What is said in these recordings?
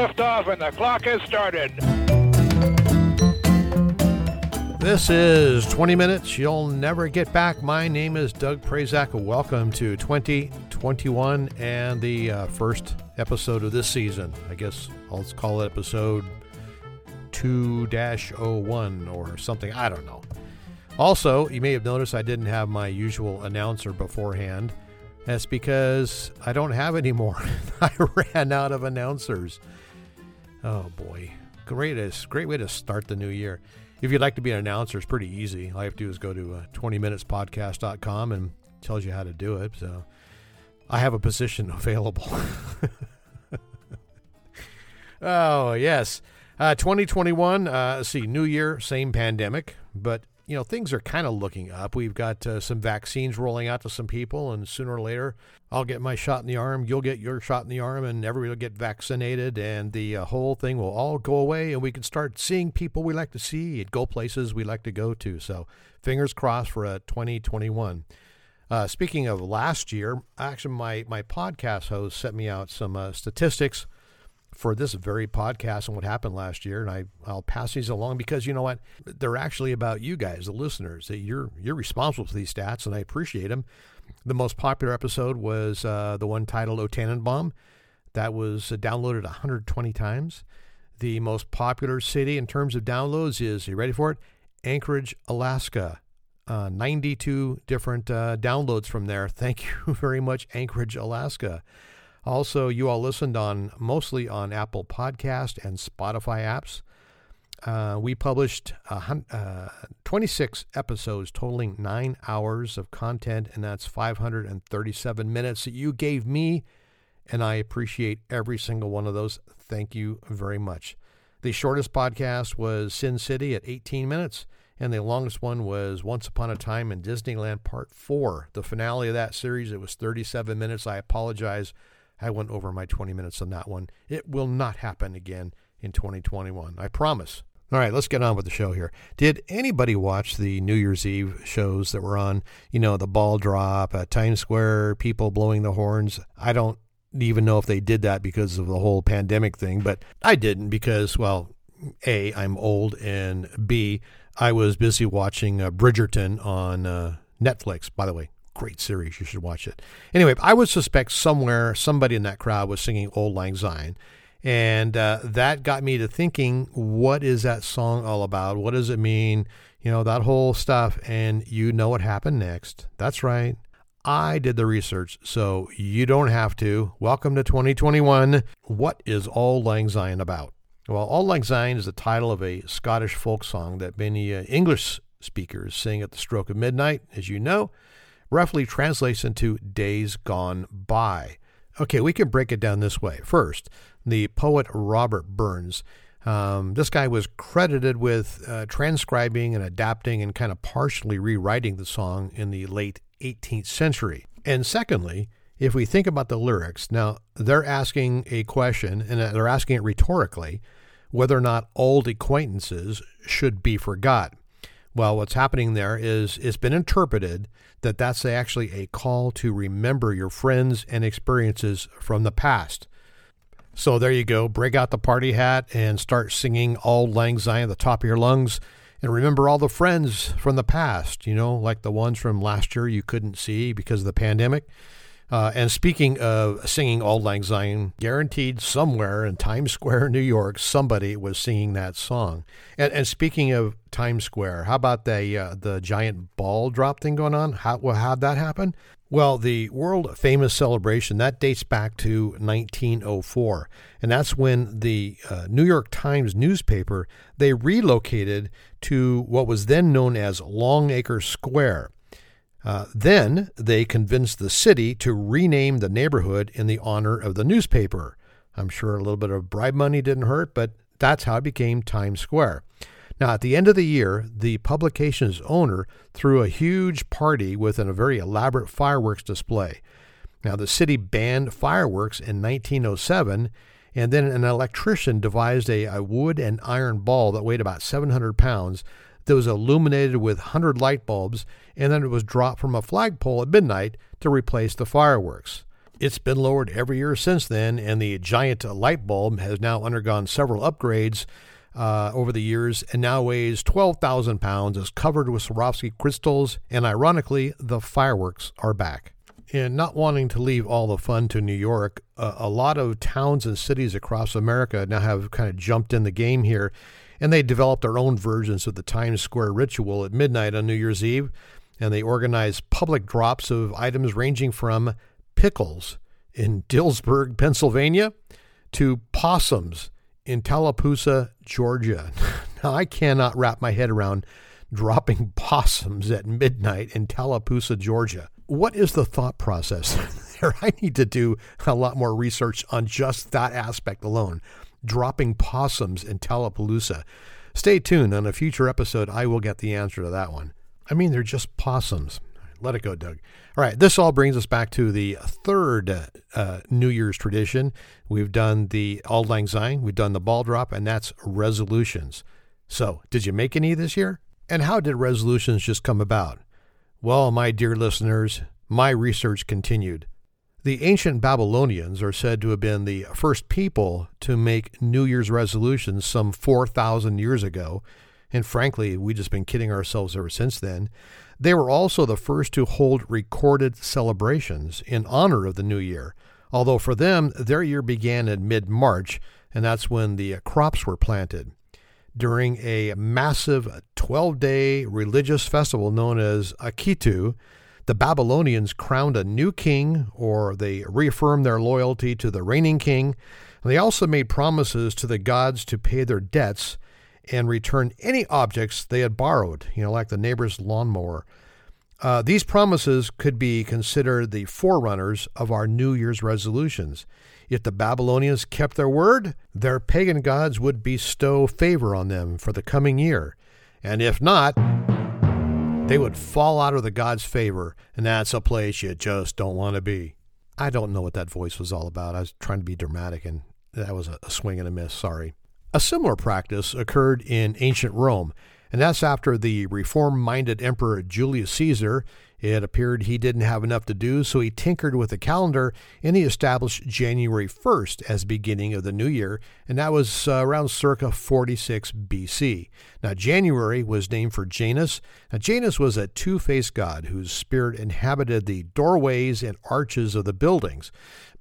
liftoff, and the clock has started. This is 20 Minutes You'll Never Get Back. My name is Doug Prazak. Welcome to 2021 and the uh, first episode of this season. I guess I'll call it episode 2 01 or something. I don't know. Also, you may have noticed I didn't have my usual announcer beforehand. That's because I don't have any more. I ran out of announcers. Oh boy. Great, great way to start the new year. If you'd like to be an announcer, it's pretty easy. All you have to do is go to uh, 20minutespodcast.com and tells you how to do it. So I have a position available. oh, yes. Uh, 2021, uh, see, new year, same pandemic, but you know, things are kind of looking up. We've got uh, some vaccines rolling out to some people, and sooner or later, I'll get my shot in the arm, you'll get your shot in the arm, and everybody will get vaccinated, and the uh, whole thing will all go away, and we can start seeing people we like to see and go places we like to go to. So, fingers crossed for a 2021. Uh, speaking of last year, actually, my, my podcast host sent me out some uh, statistics for this very podcast and what happened last year, and I I'll pass these along because you know what they're actually about you guys, the listeners. That you're you're responsible for these stats, and I appreciate them. The most popular episode was uh, the one titled "O Tannenbaum," that was uh, downloaded 120 times. The most popular city in terms of downloads is you ready for it? Anchorage, Alaska. Uh, 92 different uh, downloads from there. Thank you very much, Anchorage, Alaska. Also, you all listened on mostly on Apple Podcast and Spotify apps. Uh, we published uh, 26 episodes totaling nine hours of content, and that's 537 minutes that you gave me, and I appreciate every single one of those. Thank you very much. The shortest podcast was Sin City at 18 minutes, and the longest one was Once Upon a Time in Disneyland Part 4. The finale of that series, it was 37 minutes. I apologize I went over my 20 minutes on that one. It will not happen again in 2021. I promise. All right, let's get on with the show here. Did anybody watch the New Year's Eve shows that were on, you know, the ball drop at Times Square, people blowing the horns? I don't even know if they did that because of the whole pandemic thing, but I didn't because, well, A, I'm old, and B, I was busy watching uh, Bridgerton on uh, Netflix. By the way, great series. You should watch it. Anyway, I would suspect somewhere somebody in that crowd was singing Auld Lang Syne. And uh, that got me to thinking, what is that song all about? What does it mean? You know, that whole stuff. And you know what happened next. That's right. I did the research, so you don't have to. Welcome to 2021. What is Auld Lang Syne about? Well, Auld Lang Syne is the title of a Scottish folk song that many uh, English speakers sing at the stroke of midnight, as you know roughly translates into days gone by. Okay, we can break it down this way. First, the poet Robert Burns. Um, this guy was credited with uh, transcribing and adapting and kind of partially rewriting the song in the late 18th century. And secondly, if we think about the lyrics, now they're asking a question, and they're asking it rhetorically, whether or not old acquaintances should be forgot. Well, what's happening there is it's been interpreted that that's actually a call to remember your friends and experiences from the past. So there you go. Break out the party hat and start singing Auld Lang Syne at the top of your lungs. And remember all the friends from the past, you know, like the ones from last year you couldn't see because of the pandemic. Uh, and speaking of singing Auld Lang Syne, guaranteed somewhere in Times Square, New York, somebody was singing that song. And, and speaking of Times Square, how about the uh, the giant ball drop thing going on? How well, how'd that happen? Well, the world famous celebration that dates back to 1904, and that's when the uh, New York Times newspaper they relocated to what was then known as Longacre Square. Uh, then they convinced the city to rename the neighborhood in the honor of the newspaper. I'm sure a little bit of bribe money didn't hurt, but that's how it became Times Square. Now, at the end of the year, the publication's owner threw a huge party with a very elaborate fireworks display. Now, the city banned fireworks in 1907, and then an electrician devised a, a wood and iron ball that weighed about 700 pounds that was illuminated with 100 light bulbs, and then it was dropped from a flagpole at midnight to replace the fireworks. It's been lowered every year since then, and the giant light bulb has now undergone several upgrades uh, over the years and now weighs 12,000 pounds, is covered with Swarovski crystals, and ironically, the fireworks are back. And not wanting to leave all the fun to New York, uh, a lot of towns and cities across America now have kind of jumped in the game here, and they developed their own versions of the Times Square ritual at midnight on New Year's Eve, and they organized public drops of items ranging from pickles in Dillsburg, Pennsylvania, to possums in Tallapoosa, Georgia. now, I cannot wrap my head around dropping possums at midnight in Tallapoosa, Georgia. What is the thought process there? I need to do a lot more research on just that aspect alone. Dropping possums in Tallapoosa. Stay tuned. On a future episode, I will get the answer to that one. I mean, they're just possums. Let it go, Doug. All right, this all brings us back to the third uh, New Year's tradition. We've done the Auld Lang Syne, we've done the ball drop, and that's resolutions. So, did you make any this year? And how did resolutions just come about? Well, my dear listeners, my research continued. The ancient Babylonians are said to have been the first people to make New Year's resolutions some 4,000 years ago, and frankly, we've just been kidding ourselves ever since then. They were also the first to hold recorded celebrations in honor of the new year, although for them, their year began in mid March, and that's when the crops were planted. During a massive 12 day religious festival known as Akitu, the Babylonians crowned a new king, or they reaffirmed their loyalty to the reigning king. And They also made promises to the gods to pay their debts and return any objects they had borrowed, you know, like the neighbor's lawnmower. Uh, these promises could be considered the forerunners of our New Year's resolutions. If the Babylonians kept their word, their pagan gods would bestow favor on them for the coming year. And if not, they mm. would fall out of the god's favor, and that's a place you just don't want to be. I don't know what that voice was all about. I was trying to be dramatic, and that was a swing and a miss. Sorry. A similar practice occurred in ancient Rome, and that's after the reform minded Emperor Julius Caesar. It appeared he didn't have enough to do, so he tinkered with the calendar and he established January 1st as beginning of the new year, and that was uh, around circa 46 BC. Now, January was named for Janus. Now, Janus was a two faced god whose spirit inhabited the doorways and arches of the buildings.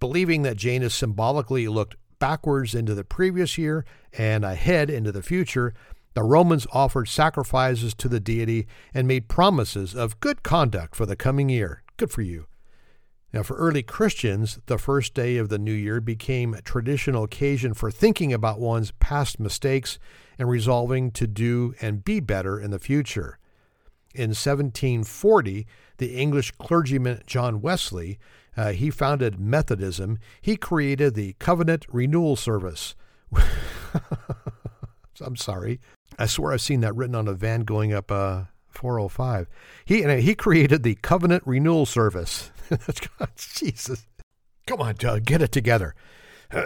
Believing that Janus symbolically looked backwards into the previous year and ahead into the future, the Romans offered sacrifices to the deity and made promises of good conduct for the coming year. Good for you. Now, for early Christians, the first day of the new year became a traditional occasion for thinking about one's past mistakes and resolving to do and be better in the future. In 1740, the English clergyman John Wesley uh, he founded Methodism. He created the Covenant Renewal Service. I'm sorry. I swear I've seen that written on a van going up uh, 405. He he created the Covenant Renewal Service. Jesus. Come on, Doug, get it together. All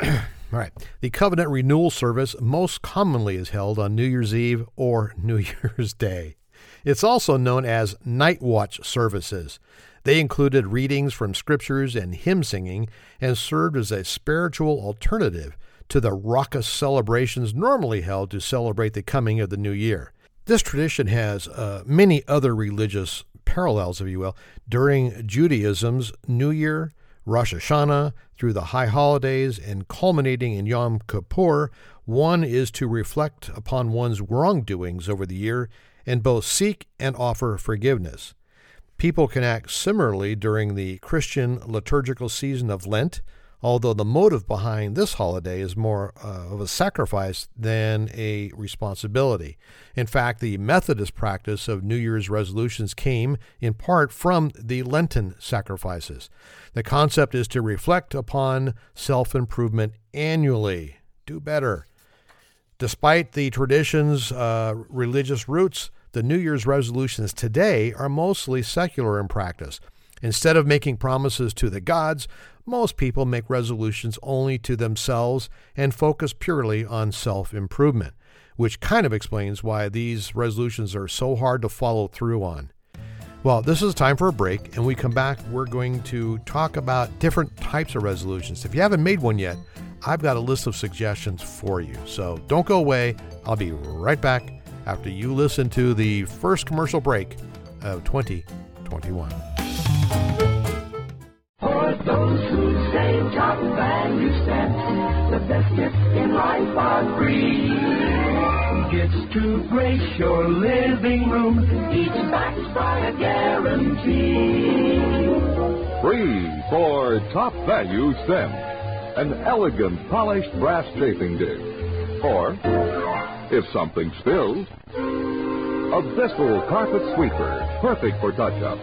right. The Covenant Renewal Service most commonly is held on New Year's Eve or New Year's Day. It's also known as night watch services. They included readings from scriptures and hymn singing and served as a spiritual alternative to the raucous celebrations normally held to celebrate the coming of the new year. This tradition has uh, many other religious parallels, if you will. During Judaism's New Year, Rosh Hashanah, through the high holidays, and culminating in Yom Kippur, one is to reflect upon one's wrongdoings over the year and both seek and offer forgiveness. People can act similarly during the Christian liturgical season of Lent, although the motive behind this holiday is more uh, of a sacrifice than a responsibility. In fact, the Methodist practice of New Year's resolutions came in part from the Lenten sacrifices. The concept is to reflect upon self improvement annually, do better. Despite the tradition's uh, religious roots, the New Year's resolutions today are mostly secular in practice. Instead of making promises to the gods, most people make resolutions only to themselves and focus purely on self improvement, which kind of explains why these resolutions are so hard to follow through on. Well, this is time for a break, and we come back. We're going to talk about different types of resolutions. If you haven't made one yet, I've got a list of suggestions for you. So don't go away. I'll be right back after you listen to the first commercial break of 2021. For those who say top value stamps, the best gifts in life are free. Gifts to grace your living room, each backed by a guarantee. Free for top value stamps. An elegant polished brass chafing dish. Or, if something spills, a Bissell carpet sweeper, perfect for touch-up.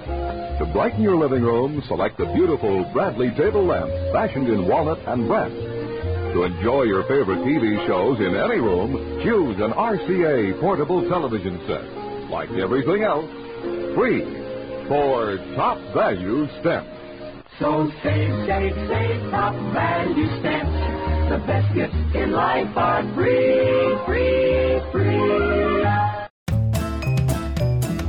To brighten your living room, select the beautiful Bradley table lamp, fashioned in walnut and brass. To enjoy your favorite TV shows in any room, choose an RCA portable television set. Like everything else, free for top value stamps. So save, save, save top value stamps. The best gifts in life are free, free, free.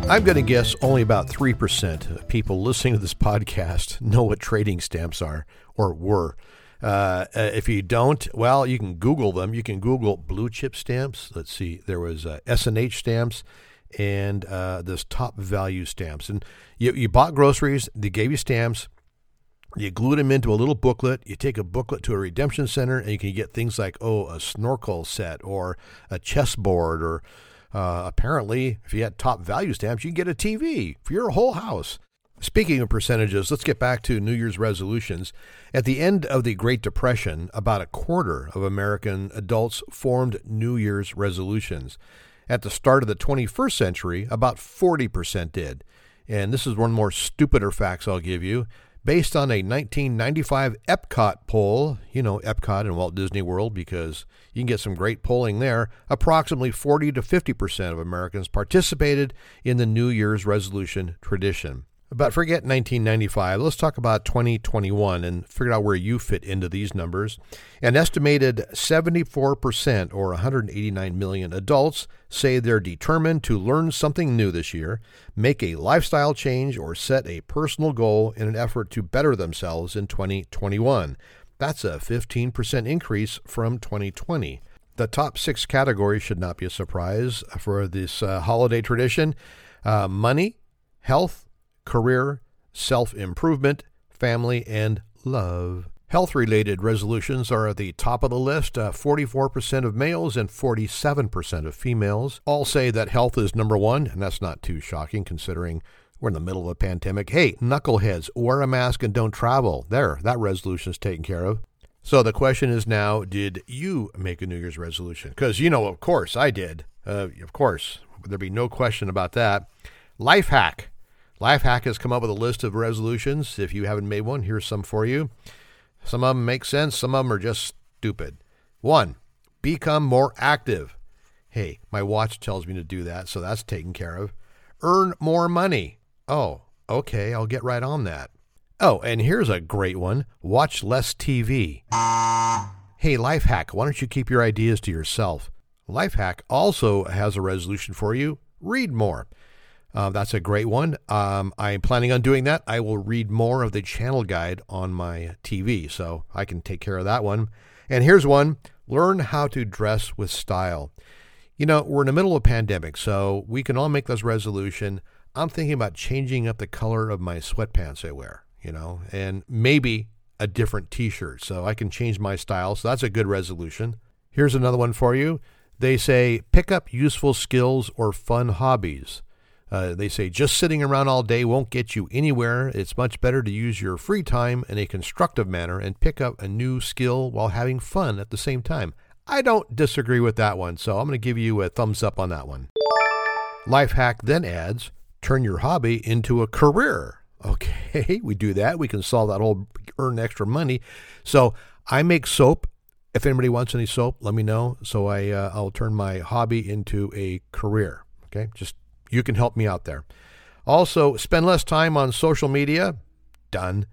I'm going to guess only about 3% of people listening to this podcast know what trading stamps are or were. Uh, if you don't, well, you can Google them. You can Google blue chip stamps. Let's see, there was uh, S&H stamps and uh, this top value stamps. And you, you bought groceries, they gave you stamps. You glued them into a little booklet. You take a booklet to a redemption center, and you can get things like, oh, a snorkel set or a chessboard or uh, apparently, if you had top value stamps, you can get a TV for your whole house. Speaking of percentages, let's get back to New Year's resolutions. At the end of the Great Depression, about a quarter of American adults formed New Year's resolutions. At the start of the 21st century, about 40% did. And this is one more stupider facts I'll give you. Based on a 1995 Epcot poll, you know, Epcot and Walt Disney World, because you can get some great polling there, approximately 40 to 50% of Americans participated in the New Year's resolution tradition. But forget 1995. Let's talk about 2021 and figure out where you fit into these numbers. An estimated 74%, or 189 million adults, say they're determined to learn something new this year, make a lifestyle change, or set a personal goal in an effort to better themselves in 2021. That's a 15% increase from 2020. The top six categories should not be a surprise for this uh, holiday tradition uh, money, health, career, self improvement, family, and love. Health related resolutions are at the top of the list. Uh, 44% of males and 47% of females all say that health is number one, and that's not too shocking considering we're in the middle of a pandemic. Hey, knuckleheads, wear a mask and don't travel. There, that resolution is taken care of. So the question is now did you make a New Year's resolution? Because, you know, of course I did. Uh, of course, there'd be no question about that. Life hack. Lifehack has come up with a list of resolutions. If you haven't made one, here's some for you. Some of them make sense, some of them are just stupid. One, become more active. Hey, my watch tells me to do that, so that's taken care of. Earn more money. Oh, okay, I'll get right on that. Oh, and here's a great one watch less TV. Hey, Lifehack, why don't you keep your ideas to yourself? Lifehack also has a resolution for you read more. Uh, that's a great one. Um, I'm planning on doing that. I will read more of the channel guide on my TV, so I can take care of that one. And here's one learn how to dress with style. You know, we're in the middle of a pandemic, so we can all make this resolution. I'm thinking about changing up the color of my sweatpants I wear, you know, and maybe a different t shirt so I can change my style. So that's a good resolution. Here's another one for you. They say pick up useful skills or fun hobbies. Uh, they say just sitting around all day won't get you anywhere. It's much better to use your free time in a constructive manner and pick up a new skill while having fun at the same time. I don't disagree with that one, so I'm going to give you a thumbs up on that one. Lifehack then adds turn your hobby into a career. Okay, we do that. We can solve that whole earn extra money. So I make soap. If anybody wants any soap, let me know. So I uh, I'll turn my hobby into a career. Okay, just you can help me out there. Also, spend less time on social media. Done.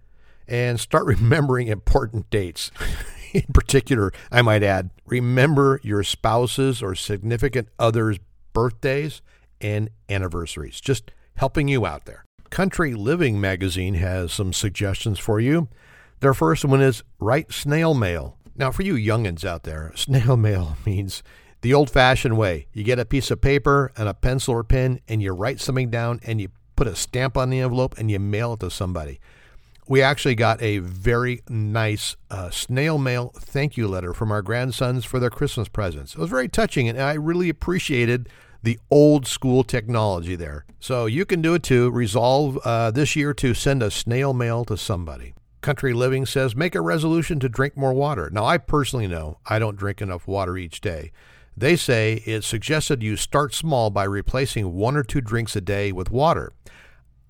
And start remembering important dates. In particular, I might add, remember your spouse's or significant other's birthdays and anniversaries. Just helping you out there. Country Living magazine has some suggestions for you. Their first one is write snail mail. Now, for you youngins out there, snail mail means the old fashioned way. You get a piece of paper and a pencil or pen and you write something down and you put a stamp on the envelope and you mail it to somebody. We actually got a very nice uh, snail mail thank you letter from our grandsons for their Christmas presents. It was very touching and I really appreciated the old school technology there. So you can do it too. Resolve uh, this year to send a snail mail to somebody. Country Living says make a resolution to drink more water. Now, I personally know I don't drink enough water each day. They say it's suggested you start small by replacing one or two drinks a day with water.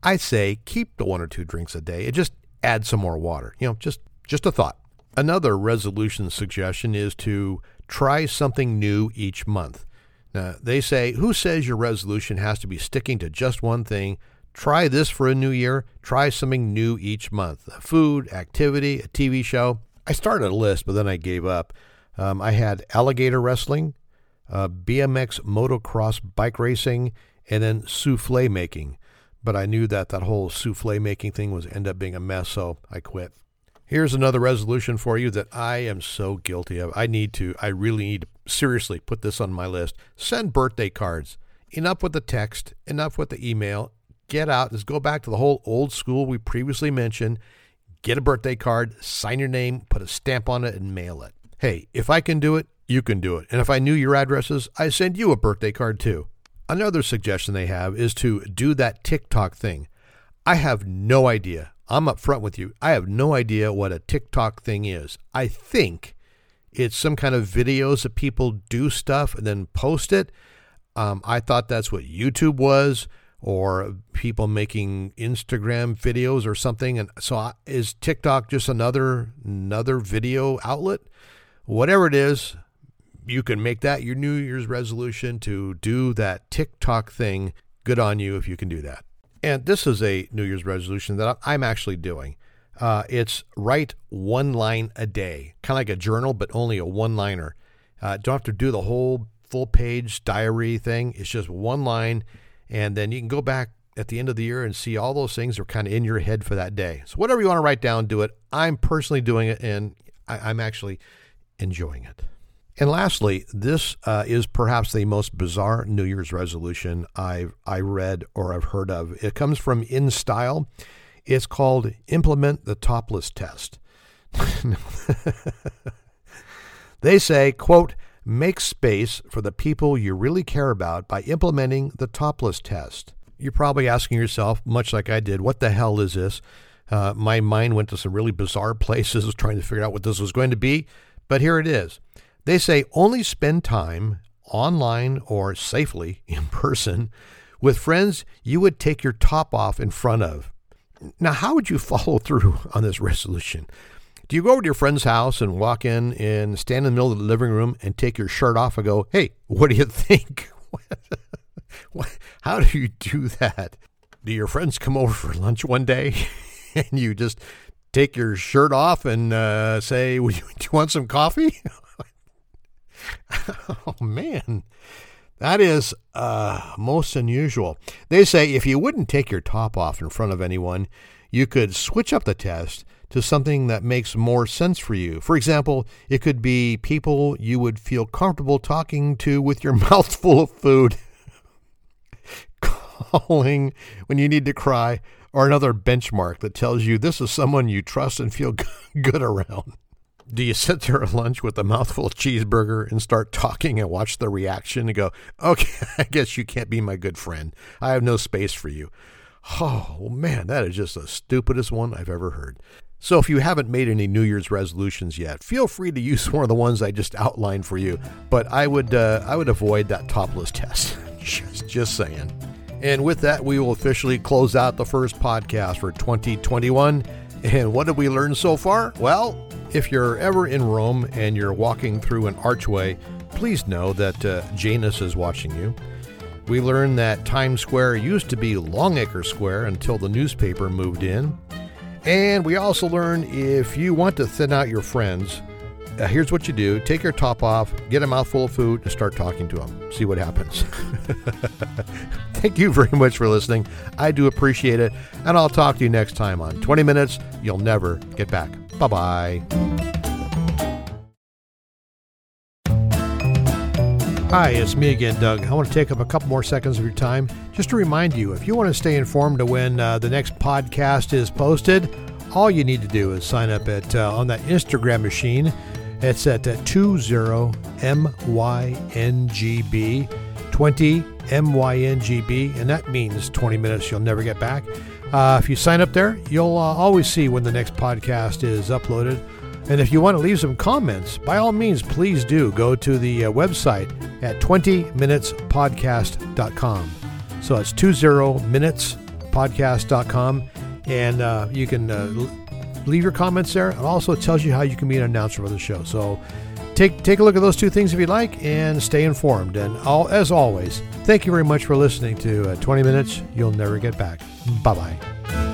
I say keep the one or two drinks a day and just add some more water. You know, just just a thought. Another resolution suggestion is to try something new each month. Now, they say, who says your resolution has to be sticking to just one thing? Try this for a new year. Try something new each month a food, activity, a TV show. I started a list, but then I gave up. Um, I had alligator wrestling, uh, BMX motocross bike racing, and then souffle making. But I knew that that whole souffle making thing was end up being a mess, so I quit. Here's another resolution for you that I am so guilty of. I need to, I really need to seriously put this on my list. Send birthday cards. Enough with the text, enough with the email. Get out, let's go back to the whole old school we previously mentioned. Get a birthday card, sign your name, put a stamp on it, and mail it. Hey, if I can do it, you can do it. And if I knew your addresses, I send you a birthday card too. Another suggestion they have is to do that TikTok thing. I have no idea. I'm up front with you. I have no idea what a TikTok thing is. I think it's some kind of videos that people do stuff and then post it. Um, I thought that's what YouTube was, or people making Instagram videos or something. And so, I, is TikTok just another another video outlet? Whatever it is, you can make that your New Year's resolution to do that TikTok thing. Good on you if you can do that. And this is a New Year's resolution that I'm actually doing. Uh, it's write one line a day, kind of like a journal, but only a one liner. Uh, don't have to do the whole full page diary thing. It's just one line. And then you can go back at the end of the year and see all those things are kind of in your head for that day. So, whatever you want to write down, do it. I'm personally doing it and I, am actually enjoying it. And lastly, this uh, is perhaps the most bizarre New Year's resolution I've I read or I've heard of. It comes from InStyle. It's called Implement the Topless Test. they say, quote, make space for the people you really care about by implementing the topless test. You're probably asking yourself, much like I did, what the hell is this? Uh, my mind went to some really bizarre places trying to figure out what this was going to be, but here it is. They say only spend time online or safely in person with friends you would take your top off in front of. Now, how would you follow through on this resolution? Do you go over to your friend's house and walk in and stand in the middle of the living room and take your shirt off and go, hey, what do you think? how do you do that? Do your friends come over for lunch one day and you just take your shirt off and uh, say, do you want some coffee? oh, man. That is uh, most unusual. They say if you wouldn't take your top off in front of anyone, you could switch up the test to something that makes more sense for you. For example, it could be people you would feel comfortable talking to with your mouth full of food, calling when you need to cry, or another benchmark that tells you this is someone you trust and feel good around do you sit there at lunch with a mouthful of cheeseburger and start talking and watch the reaction and go, okay, I guess you can't be my good friend. I have no space for you. Oh, man, that is just the stupidest one I've ever heard. So if you haven't made any New Year's resolutions yet, feel free to use one of the ones I just outlined for you. But I would uh, I would avoid that topless test. just just saying. And with that, we will officially close out the first podcast for 2021. And what did we learn so far? Well, if you're ever in Rome and you're walking through an archway, please know that uh, Janus is watching you. We learned that Times Square used to be Longacre Square until the newspaper moved in. And we also learned if you want to thin out your friends, uh, here's what you do take your top off, get a mouthful of food, and start talking to them. See what happens. Thank you very much for listening. I do appreciate it. And I'll talk to you next time on 20 Minutes You'll Never Get Back. Bye bye. Hi, it's me again, Doug. I want to take up a couple more seconds of your time just to remind you if you want to stay informed of when uh, the next podcast is posted, all you need to do is sign up at uh, on that Instagram machine. It's at uh, 20MYNGB, 20 MYNGB, and that means 20 minutes you'll never get back. Uh, if you sign up there, you'll uh, always see when the next podcast is uploaded. And if you want to leave some comments, by all means, please do go to the uh, website at 20minutespodcast.com. So it's 20minutespodcast.com, and uh, you can uh, leave your comments there. It also tells you how you can be an announcer for the show. So take take a look at those two things if you'd like, and stay informed. And all, as always, thank you very much for listening to uh, 20 Minutes You'll Never Get Back. Bye bye.